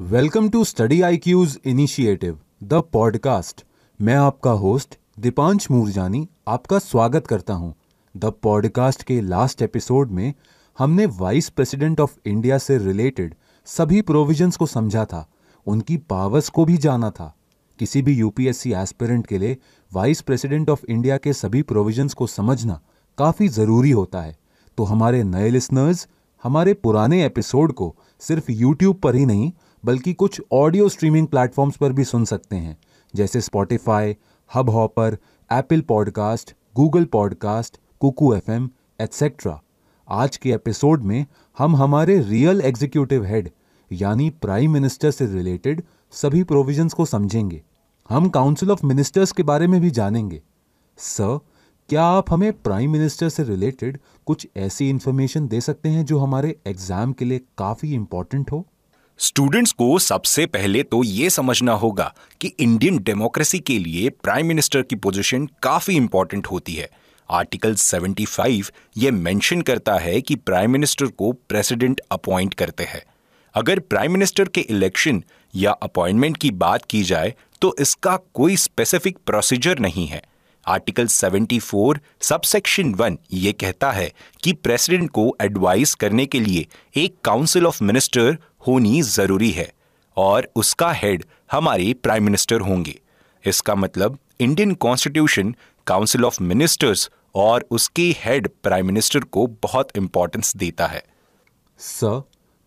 Welcome to study I Q's initiative, the podcast. मैं आपका host Deepansh Moorjani आपका स्वागत करता हूँ। द पॉडकास्ट के लास्ट एपिसोड में हमने वाइस प्रेसिडेंट ऑफ़ इंडिया से रिलेटेड सभी प्रोविजंस को समझा था। उनकी पावर्स को भी जाना था। किसी भी यूपीएससी एस्पिरेंट के लिए वाइस प्रेसिडेंट ऑफ़ इंडिया के सभी प्रोविजंस को समझना काफ़ी ज़रूरी होता है। तो हमारे नए लिसनर्स हमारे पुराने एपिसोड को सिर्फ़ यूट्यूब पर ही नहीं बल्कि कुछ ऑडियो स्ट्रीमिंग प्लेटफॉर्म्स पर भी सुन सकते हैं, जैसे Spotify Hubhopper Apple podcast Google podcast Kuku F M etcetera आज के एपिसोड में हम हमारे रियल एग्जीक्यूटिव हेड यानी प्राइम मिनिस्टर से रिलेटेड सभी प्रोविजंस को समझेंगे। हम काउंसिल ऑफ़ मिनिस्टर्स के बारे में भी जानेंगे। सर क्या आप हमें प्राइम मिनिस्टर से रिलेटेड कुछ ऐसी इंफॉर्मेशन दे सकते हैं जो हमारे एग्ज़ाम के लिए काफ़ी इंपॉर्टेंट हो? स्टूडेंट्स को सबसे पहले तो ये समझना होगा कि इंडियन डेमोक्रेसी के लिए प्राइम मिनिस्टर की पोजीशन काफ़ी इंपॉर्टेंट होती है। आर्टिकल 75 ये मेंशन करता है कि प्राइम मिनिस्टर को प्रेसिडेंट अपॉइंट करते हैं। अगर प्राइम मिनिस्टर के इलेक्शन या अपॉइंटमेंट की बात की जाए तो इसका कोई स्पेसिफिक प्रोसीजर नहीं है। आर्टिकल 74 सबसेक्शन 1 ये कहता है कि प्रेसिडेंट को एडवाइस करने के लिए एक काउंसिल ऑफ़ मिनिस्टर होनी ज़रूरी है और उसका हेड हमारे प्राइम मिनिस्टर होंगे। इसका मतलब Indian constitution council of ministers और उसके हेड प्राइम मिनिस्टर को बहुत इंपॉर्टेंस देता है। सर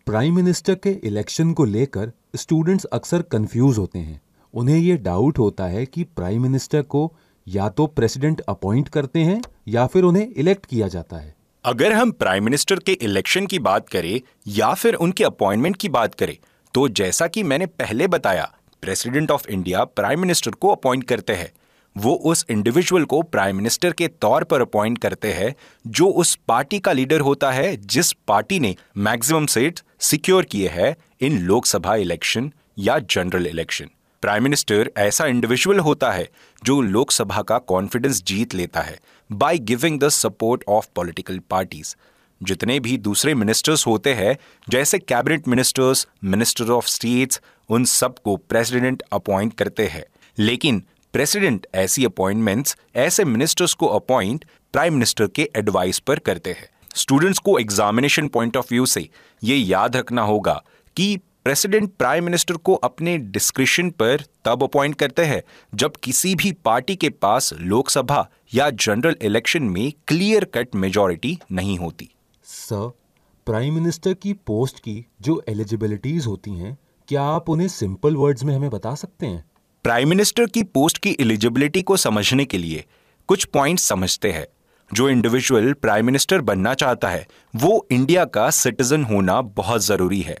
प्राइम मिनिस्टर के इलेक्शन को लेकर स्टूडेंट्स अक्सर कंफ्यूज होते हैं। उन्हें यह डाउट होता है कि प्राइम मिनिस्टर को या तो प्रेसिडेंट अपॉइंट करते हैं या फिर उन्हें इलेक्ट किया जाता है। अगर हम प्राइम मिनिस्टर के इलेक्शन की बात करें या फिर उनके अपॉइंटमेंट की बात करें तो जैसा कि मैंने पहले बताया president of India prime minister को अपॉइंट करते हैं। वो उस इंडिविजुअल को प्राइम मिनिस्टर के तौर पर अपॉइंट करते हैं, जो उस पार्टी का लीडर होता है, जिस पार्टी ने मैक्सिमम सीट सिक्योर किए हैं इन लोकसभा इलेक्शन या जनरल इलेक्शन प्राइम मिनिस्टर ऐसा इंडिविजुअल होता है जो लोकसभा का कॉन्फिडेंस जीत लेता है by giving the support of political parties जितने भी दूसरे मिनिस्टर्स होते हैं, जैसे cabinet ministers minister of states उन सबको प्रेसिडेंट अपॉइंट करते हैं। लेकिन प्रेसिडेंट ऐसी अपॉइंटमेंट्स ऐसे मिनिस्टर्स को अपॉइंट प्राइम मिनिस्टर के एडवाइस पर करते हैं। स्टूडेंट्स को एग्जामिनेशन पॉइंट ऑफ़ व्यू से ये याद रखना होगा कि प्रेसिडेंट प्राइम मिनिस्टर को अपने डिस्क्रिप्शन पर तब अपॉइंट करते हैं जब किसी भी पार्टी के पास लोकसभा या जनरल इलेक्शन में क्लियर कट मेजोरिटी नहीं होती। सर प्राइम मिनिस्टर की पोस्ट की जो एलिजिबिलिटीज होती हैं क्या आप उन्हें सिंपल वर्ड्स में हमें बता सकते हैं? प्राइम मिनिस्टर की पोस्ट की एलिजिबिलिटी को समझने के लिए कुछ पॉइंट्स समझते हैं। जो इंडिविजुअल प्राइम मिनिस्टर बनना चाहता है वो इंडिया का सिटीजन होना बहुत ज़रूरी है।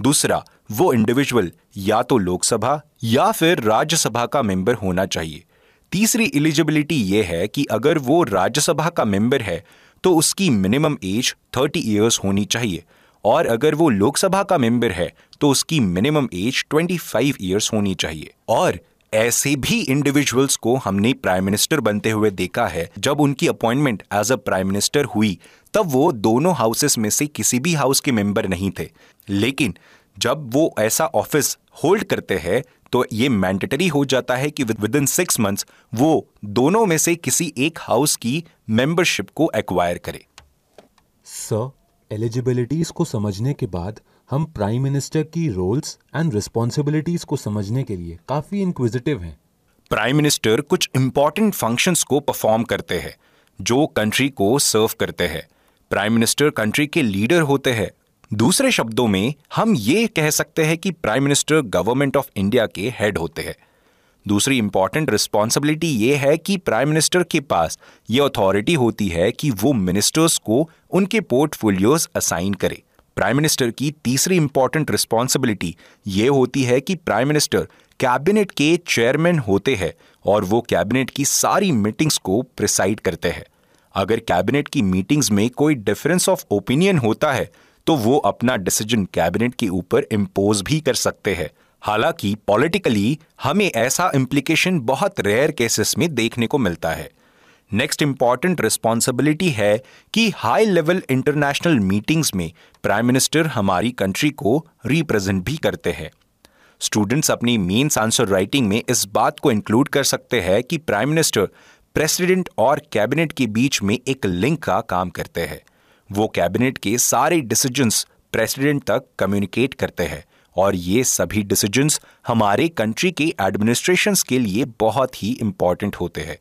दूसरा, वो इंडिविजुअल या तो लोकसभा या फिर राज्यसभा का मेंबर होना चाहिए। तीसरी एलिजिबिलिटी ये है कि अगर वो राज्यसभा का मेंबर है तो उसकी मिनिमम एज 30 इयर्स होनी चाहिए और अगर वो लोकसभा का मेंबर है तो उसकी मिनिमम एज 25 इयर्स होनी चाहिए। और ऐसे भी इंडिविजुअल्स को हमने प्राइम मिनिस्टर बनते हुए देखा है, जब उनकी appointment as a prime minister हुई तब वो दोनों हाउसेस में से किसी भी हाउस के मेंबर नहीं थे। लेकिन जब वो ऐसा ऑफ़िस होल्ड करते हैं तो ये मैंडेटरी हो जाता है कि विद इन सिक्स मंथ्स वो दोनों में से किसी एक हाउस की मेंबरशिप को एक्वायर करे। सर एलिजिबिलिटीज को समझने के बाद हम प्राइम मिनिस्टर की रोल्स एंड रिस्पॉन्सिबिलिटीज को समझने के लिए काफ़ी इंक्विजिटिव हैं। प्राइम मिनिस्टर कुछ इंपॉर्टेंट फ़ंक्शंस को परफॉर्म करते हैं जो कंट्री को सर्व करते हैं। प्राइम मिनिस्टर कंट्री के लीडर होते हैं। दूसरे शब्दों में, हम ये कह सकते हैं कि prime minister government of India के हेड होते हैं। दूसरी इंपॉर्टेंट रिस्पॉन्सिबिलिटी ये है कि प्राइम मिनिस्टर के पास ये अथॉरिटी होती है कि वो मिनिस्टर्स को उनके पोर्टफोलियोज असाइन करे। प्राइम मिनिस्टर की तीसरी इंपॉर्टेंट रिस्पॉन्सिबिलिटी ये होती है कि प्राइम मिनिस्टर कैबिनेट के चेयरमैन होते हैं और वो कैबिनेट की सारी मीटिंग्स को प्रिसाइड करते हैं। अगर कैबिनेट की मीटिंग्स में कोई डिफरेंस ऑफ़ ओपिनियन होता है तो वो अपना डिसीज़न कैबिनेट के ऊपर इम्पोज भी कर सकते हैं। हालाँकि पॉलिटिकली हमें ऐसा इम्प्लीकेशन बहुत रेयर केसेस में देखने को मिलता है। नेक्स्ट इंपॉर्टेंट रिस्पॉन्सिबिलिटी है कि हाई लेवल इंटरनेशनल मीटिंग्स में प्राइम मिनिस्टर हमारी कंट्री को रिप्रेजेंट भी करते हैं। स्टूडेंट्स अपनी मीन्स आंसर राइटिंग में इस बात को इंक्लूड कर सकते हैं कि प्राइम मिनिस्टर प्रेसिडेंट और कैबिनेट के बीच में एक लिंक का काम करते हैं। वो कैबिनेट के सारे डिसीजंस प्रेसिडेंट तक कम्युनिकेट करते हैं और ये सभी डिसीजंस हमारे कंट्री के एडमिनिस्ट्रेशन के लिए बहुत ही इंपॉर्टेंट होते हैं।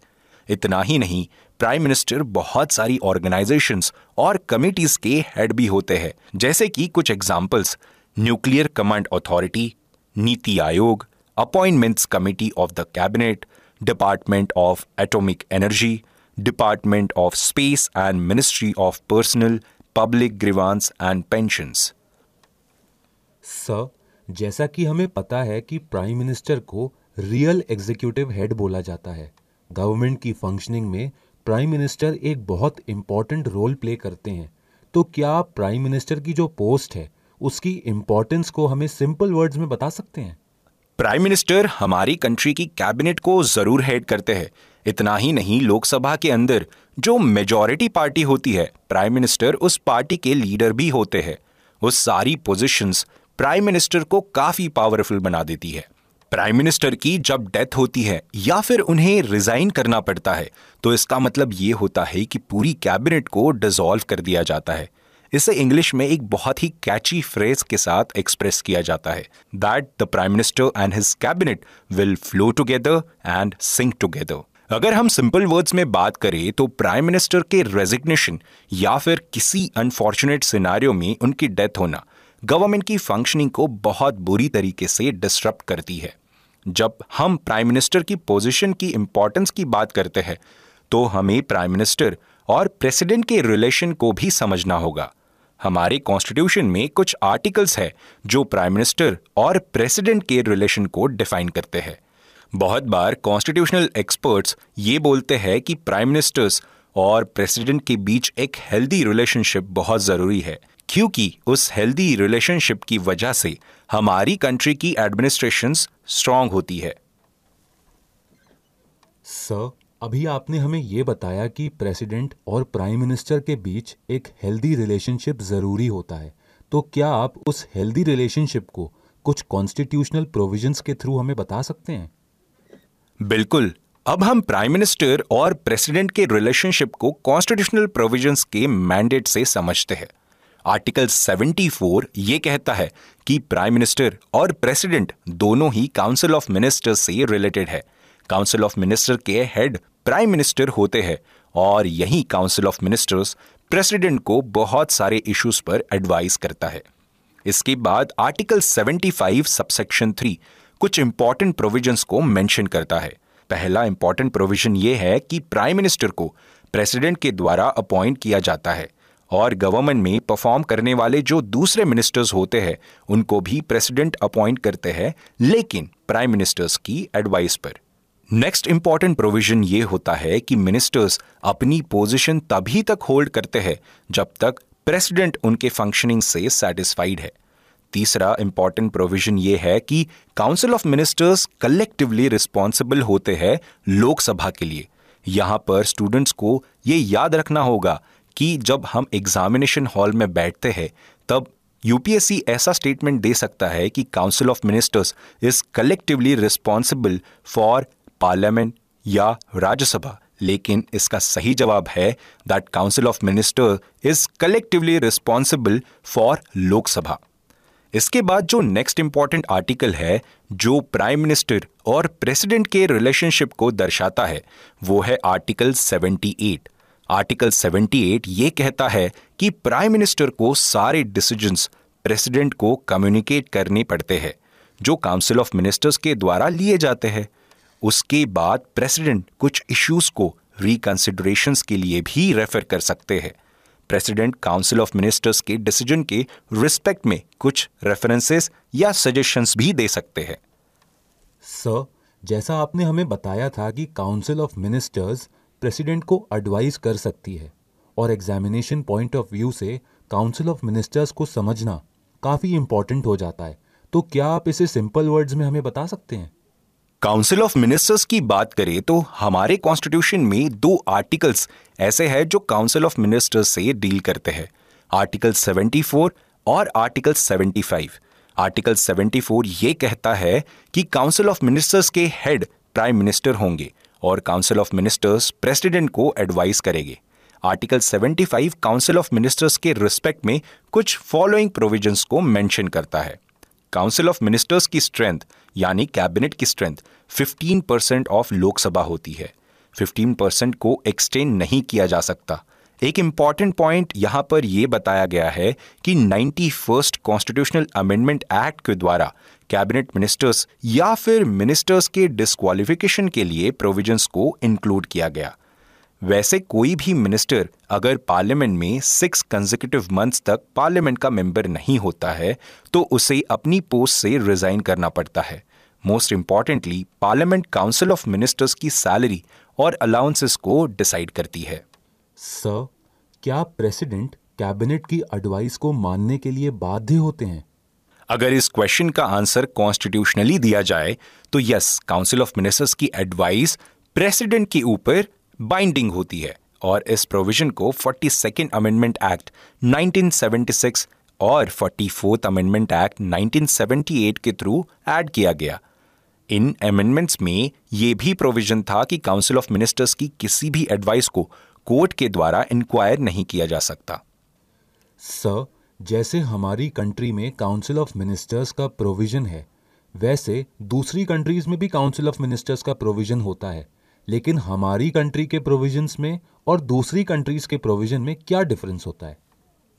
इतना ही नहीं, प्राइम मिनिस्टर बहुत सारी ऑर्गेनाइजेशंस और कमिटीज के हेड भी होते हैं, जैसे कि कुछ examples nuclear command authority, NITI Aayog, appointments committee of the cabinet department of atomic energy department of space and ministry of personnel public grievances and pensions sir जैसा कि हमें पता है कि प्राइम मिनिस्टर को रियल एग्जीक्यूटिव हेड बोला जाता है। गवर्नमेंट की फंक्शनिंग में प्राइम मिनिस्टर एक बहुत इंपॉर्टेंट रोल प्ले करते हैं। तो क्या प्राइम मिनिस्टर की जो पोस्ट है, उसकी इंपॉर्टेंस को हमें सिंपल वर्ड्स में बता सकते हैं? प्राइम मिनिस्टर हमारी कंट्री की कैबिनेट को ज़रूर हेड करते हैं। इतना ही नहीं, लोकसभा के अंदर जो मेजॉरिटी पार्टी होती है प्राइम मिनिस्टर उस पार्टी के लीडर भी होते हैं। उस सारी पोजीशंस प्राइम मिनिस्टर को काफ़ी पावरफुल बना देती है। प्राइम मिनिस्टर की जब डेथ होती है, या फिर उन्हें रिजाइन करना पड़ता है तो इसका मतलब ये होता है कि पूरी कैबिनेट को डिसॉल्व कर दिया जाता है। इसे इंग्लिश में एक बहुत ही कैची फ्रेज के साथ एक्सप्रेस किया जाता है that the prime minister and his cabinet will flow together and sync together अगर हम सिंपल वर्ड्स में बात करें तो प्राइम मिनिस्टर के रेजिग्नेशन या फिर किसी अनफॉर्चुनेट सिनारियों में उनकी डेथ होना गवर्नमेंट की फंक्शनिंग को बहुत बुरी तरीके से डिस्टर्ब करती है। जब हम प्राइम मिनिस्टर की पोजीशन की इंपॉर्टेंस की बात करते हैं तो हमें प्राइम मिनिस्टर और प्रेसिडेंट के रिलेशन को भी समझना होगा। हमारे कॉन्स्टिट्यूशन में कुछ आर्टिकल्स है जो प्राइम मिनिस्टर और प्रेसिडेंट के रिलेशन को डिफाइन करते हैं। बहुत बार कॉन्स्टिट्यूशनल एक्सपर्ट्स ये बोलते हैं कि प्राइम मिनिस्टर्स और प्रेसिडेंट के बीच एक हेल्दी रिलेशनशिप बहुत ज़रूरी है, क्योंकि उस हेल्दी रिलेशनशिप की वजह से हमारी कंट्री की एडमिनिस्ट्रेशन स्ट्रांग होती है। सर अभी आपने हमें यह बताया कि प्रेसिडेंट और प्राइम मिनिस्टर के बीच एक हेल्दी रिलेशनशिप ज़रूरी होता है। तो क्या आप उस हेल्दी रिलेशनशिप को कुछ कॉन्स्टिट्यूशनल प्रोविजंस के थ्रू हमें बता सकते हैं? बिल्कुल। अब हम प्राइम मिनिस्टर और प्रेसिडेंट के रिलेशनशिप को कॉन्स्टिट्यूशनल प्रोविजंस के मैंडेट से समझते हैं। आर्टिकल 74 ये कहता है कि प्राइम मिनिस्टर और प्रेसिडेंट दोनों ही काउंसिल ऑफ़ मिनिस्टर्स से रिलेटेड है। काउंसिल ऑफ़ मिनिस्टर के हेड प्राइम मिनिस्टर होते हैं और यही काउंसिल ऑफ़ मिनिस्टर्स प्रेसिडेंट को बहुत सारे इश्यूज़ पर एडवाइस करता है। इसके बाद आर्टिकल 75 सबसेक्शन 3 कुछ इंपॉर्टेंट प्रोविजंस को मेंशन करता है। पहला इंपॉर्टेंट प्रोविज़न यह है कि प्राइम मिनिस्टर को प्रेसिडेंट के द्वारा अपॉइंट किया जाता है और गवर्नमेंट में परफॉर्म करने वाले जो दूसरे मिनिस्टर्स होते हैं, उनको भी प्रेसिडेंट अपॉइंट करते हैं, लेकिन प्राइम मिनिस्टर्स की एडवाइस पर। नेक्स्ट इंपॉर्टेंट प्रोविज़न ये होता है कि मिनिस्टर्स अपनी पोजीशन तभी तक होल्ड करते हैं जब तक प्रेसिडेंट उनके फंक्शनिंग से सेटिस्फाइड है। तीसरा इंपॉर्टेंट प्रोविज़न ये है कि council of ministers collectively responsible होते हैं लोकसभा के लिए। यहाँ पर स्टूडेंट्स को ये याद रखना होगा कि जब हम एग्जामिनेशन हॉल में बैठते हैं, तब यूपीएससी ऐसा स्टेटमेंट दे सकता है कि council of ministers is collectively responsible for parliament या राज्यसभा, लेकिन इसका सही जवाब है that council of minister is collectively responsible for Lok Sabha. इसके बाद जो नेक्स्ट इंपॉर्टेंट आर्टिकल है, जो प्राइम मिनिस्टर और प्रेसिडेंट के रिलेशनशिप को दर्शाता है, वो है आर्टिकल 78 आर्टिकल 78 ये कहता है कि प्राइम मिनिस्टर को सारे डिसीजंस प्रेसिडेंट को कम्युनिकेट करने पड़ते हैं, जो काउंसिल ऑफ़ मिनिस्टर्स के द्वारा लिए जाते हैं। उसके बाद प्रेसिडेंट कुछ इश्यूज़ को रिकंसिडरेशन के लिए भी रेफर कर सकते हैं। प्रेसिडेंट काउंसिल ऑफ़ मिनिस्टर्स के डिसीज़न के रिस्पेक्ट में कुछ रेफरेंसेस या सजेशंस भी दे सकते हैं। सर जैसा आपने हमें बताया था कि काउंसिल ऑफ़ मिनिस्टर्स प्रेसिडेंट को एडवाइस कर सकती है और एग्जामिनेशन पॉइंट ऑफ़ व्यू से काउंसिल ऑफ़ मिनिस्टर्स को समझना काफ़ी इंपॉर्टेंट हो जाता है। तो क्या आप इसे सिंपल वर्ड्स में हमें बता सकते हैं? काउंसिल ऑफ़ मिनिस्टर्स की बात करें तो हमारे कॉन्स्टिट्यूशन में दो आर्टिकल्स ऐसे हैं जो काउंसिल ऑफ़ मिनिस्टर्स से डील करते हैं। आर्टिकल 74 और आर्टिकल 75 आर्टिकल 74 ये कहता है कि काउंसिल ऑफ़ मिनिस्टर्स के हेड प्राइम मिनिस्टर होंगे और काउंसिल ऑफ़ मिनिस्टर्स प्रेसिडेंट को एडवाइस करेंगे। आर्टिकल 75 काउंसिल ऑफ़ मिनिस्टर्स के रिस्पेक्ट में कुछ फॉलोइंग प्रोविजंस को मेंशन करता है। काउंसिल ऑफ़ मिनिस्टर्स की स्ट्रेंथ यानी कैबिनेट की स्ट्रेंथ 15 परसेंट ऑफ़ लोकसभा होती है। 15 परसेंट को एक्सटेंड नहीं किया जा सकता। एक इंपॉर्टेंट पॉइंट यहाँ पर यह बताया गया है कि ninety first constitutional amendment act के द्वारा कैबिनेट मिनिस्टर्स या फिर मिनिस्टर्स के डिस्कालिफिकेशन के लिए प्रोविजंस को इंक्लूड किया गया। वैसे कोई भी मिनिस्टर अगर पार्लियामेंट में सिक्स कंजिक्यूटिव मंथ्स तक पार्लियामेंट का मेंबर नहीं होता है तो उसे अपनी पोस्ट से रिजाइन करना पड़ता है। Most importantly parliament council of ministers की सैलरी और अलाउंसेस को डिसाइड करती है। सर क्या प्रेसिडेंट कैबिनेट की एडवाइस को मानने के लिए बाध्य होते हैं? अगर इस क्वेश्चन का आंसर कॉन्स्टिट्यूशनली दिया जाए तो यस काउंसिल ऑफ़ मिनिस्टर्स की एडवाइस प्रेसिडेंट के ऊपर बाइंडिंग होती है और इस प्रोविज़न को फोर्टी सेकेंड अमेंडमेंट एक्ट 1976 और फोर्टी फोर्थ अमेंडमेंट एक्ट 1978 के थ्रू ऐड किया गया। इन अमेंडमेंट्स में यह भी प्रोविज़न था कि काउंसिल ऑफ़ मिनिस्टर्स की किसी भी एडवाइस को कोर्ट के द्वारा इंक्वायर नहीं किया जा सकता। सर जैसे हमारी कंट्री में काउंसिल ऑफ़ मिनिस्टर्स का प्रोविज़न है, वैसे दूसरी कंट्रीज़ में भी काउंसिल ऑफ़ मिनिस्टर्स का प्रोविज़न होता है। लेकिन हमारी कंट्री के प्रोविजंस में और दूसरी कंट्रीज़ के प्रोविज़न में क्या डिफरेंस होता है?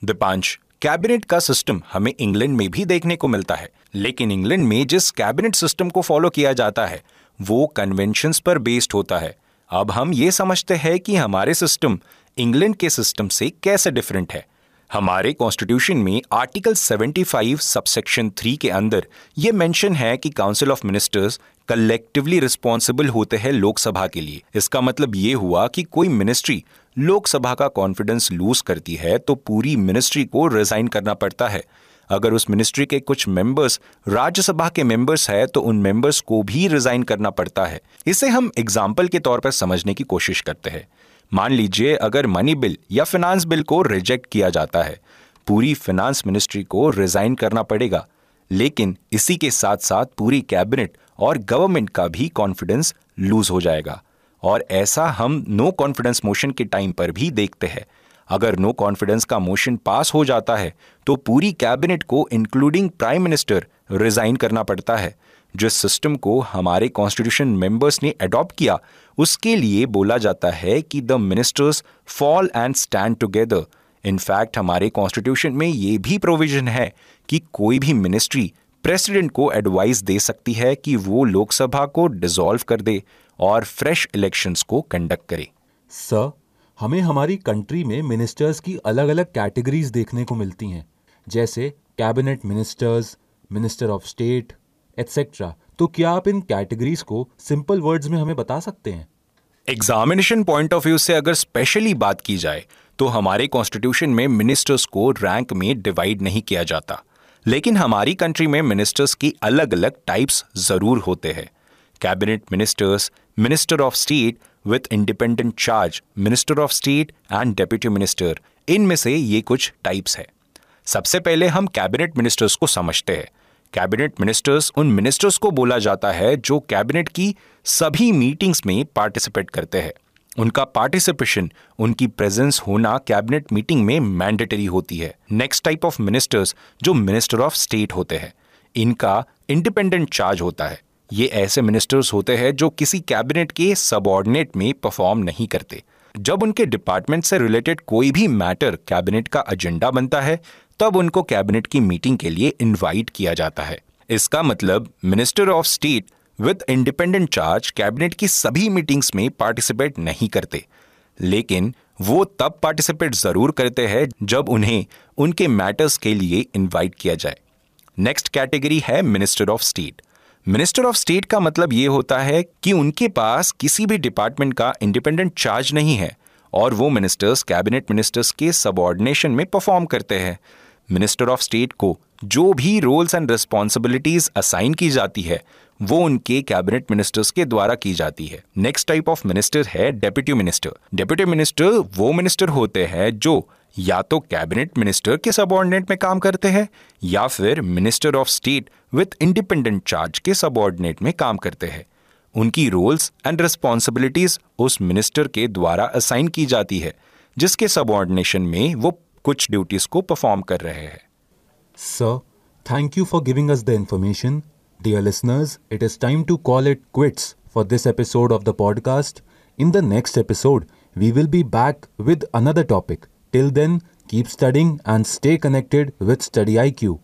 दीपांश कैबिनेट का सिस्टम हमें इंग्लैंड में भी देखने को मिलता है। लेकिन इंग्लैंड में जिस कैबिनेट सिस्टम को फॉलो किया जाता है, वो कन्वेंशन पर बेस्ड होता है। अब हम ये समझते हैं कि हमारे सिस्टम इंग्लैंड के सिस्टम से कैसे डिफरेंट है। हमारे कॉन्स्टिट्यूशन में आर्टिकल 75 सबसेक्शन 3 के अंदर यह मेंशन है कि council of ministers collectively responsible होते हैं लोकसभा के लिए। इसका मतलब ये हुआ कि कोई मिनिस्ट्री लोकसभा का कॉन्फिडेंस लूज करती है तो पूरी मिनिस्ट्री को रिजाइन करना पड़ता है। अगर उस मिनिस्ट्री के कुछ मेंबर्स राज्यसभा के मेंबर्स है तो उन मेंबर्स को भी रिजाइन करना पड़ता है। इसे हम एग्ज़ाम्पल के तौर पर समझने की कोशिश करते हैं। मान लीजिए, अगर मनी बिल या फिनांस बिल को रिजेक्ट किया जाता है, पूरी फिनांस मिनिस्ट्री को रिजाइन करना पड़ेगा। लेकिन इसी के साथ साथ पूरी कैबिनेट और गवर्नमेंट का भी कॉन्फिडेंस लूज हो जाएगा। और ऐसा हम नो कॉन्फिडेंस मोशन के टाइम पर भी देखते हैं। अगर नो कॉन्फिडेंस का मोशन पास हो जाता है तो पूरी कैबिनेट को इंक्लूडिंग प्राइम मिनिस्टर रिजाइन करना पड़ता है। जिस सिस्टम को हमारे कॉन्स्टिट्यूशन मेंबर्स ने अडॉप्ट किया, उसके लिए बोला जाता है कि the ministers fall and stand together in fact हमारे कॉन्स्टिट्यूशन में ये भी प्रोविज़न है कि कोई भी मिनिस्ट्री प्रेसिडेंट को एडवाइस दे सकती है कि वो लोकसभा को डिसॉल्व कर दे और फ्रेश इलेक्शंस को कंडक्ट करे। सर हमें हमारी कंट्री में मिनिस्टर्स की अलग अलग कैटेगरीज देखने को मिलती हैं जैसे cabinet ministers minister of state etcetera तो क्या आप इन कैटेगरीज को सिंपल वर्ड्स में हमें बता सकते हैं? एग्जामिनेशन पॉइंट ऑफ़ व्यू से अगर स्पेशली बात की जाए तो हमारे कॉन्स्टिट्यूशन में मिनिस्टर्स को रैंक में डिवाइड नहीं किया जाता। लेकिन हमारी कंट्री में मिनिस्टर्स की अलग अलग टाइप्स ज़रूर होते हैं। Cabinet ministers minister of state with independent charge minister of state and deputy minister इनमें से ये कुछ टाइप्स है। सबसे पहले हम कैबिनेट मिनिस्टर्स को समझते हैं। कैबिनेट मिनिस्टर्स उन मिनिस्टर्स को बोला जाता है जो कैबिनेट की सभी मीटिंग्स में पार्टिसिपेट करते हैं। उनका पार्टिसिपेशन उनकी प्रेजेंस होना कैबिनेट मीटिंग में मैंडेटरी होती है। नेक्स्ट टाइप ऑफ़ मिनिस्टर्स जो मिनिस्टर ऑफ़ स्टेट होते हैं, इनका इंडिपेंडेंट चार्ज होता है। ये ऐसे मिनिस्टर्स होते हैं जो किसी कैबिनेट के सबॉर्डिनेट में परफॉर्म नहीं करते। जब उनके डिपार्टमेंट से रिलेटेड कोई भी मैटर कैबिनेट का एजेंडा बनता है, तब उनको कैबिनेट की मीटिंग के लिए इनवाइट किया जाता है। इसका मतलब minister of state with independent charge cabinet की सभी मीटिंग्स में पार्टिसिपेट नहीं करते। लेकिन वो तब पार्टिसिपेट ज़रूर करते हैं जब उन्हें उनके मैटर्स के लिए इनवाइट किया जाए। नेक्स्ट कैटेगरी है minister of state. Minister of state का मतलब ये होता है कि उनके पास किसी भी डिपार्टमेंट का इंडिपेंडेंट चार्ज नहीं है और वो मिनिस्टर्स, कैबिनेट मिनिस्टर्स के सबॉर्डिनेशन में परफॉर्म करते हैं। मिनिस्टर ऑफ़ स्टेट को जो भी रोल्स एंड रिस्पॉन्सिबिलिटीज असाइन की जाती है, वो उनके कैबिनेट मिनिस्टर्स के द्वारा की जाती है। नेक्स्ट टाइप ऑफ़ मिनिस्टर है डेप्यूटी मिनिस्टर। डेप्यूटी मिनिस्टर वो मिनिस्टर होते हैं जो या तो कैबिनेट मिनिस्टर के सबऑर्डिनेट में काम करते हैं, या फिर minister of state with independent charge के सबऑर्डिनेट में काम करते हैं। उनकी रोल्स एंड रिस्पॉन्सिबिलिटीज उस मिनिस्टर के द्वारा असाइन की जाती है, जिसके सबऑर्डिनेशन में वो कुछ ड्यूटीज़ को परफॉर्म कर रहे हैं। Sir thank you for giving us the information dear listeners it is time to call it quits for this episode of the podcast in the next episode we will be back with another topic till then keep studying and stay connected with study I Q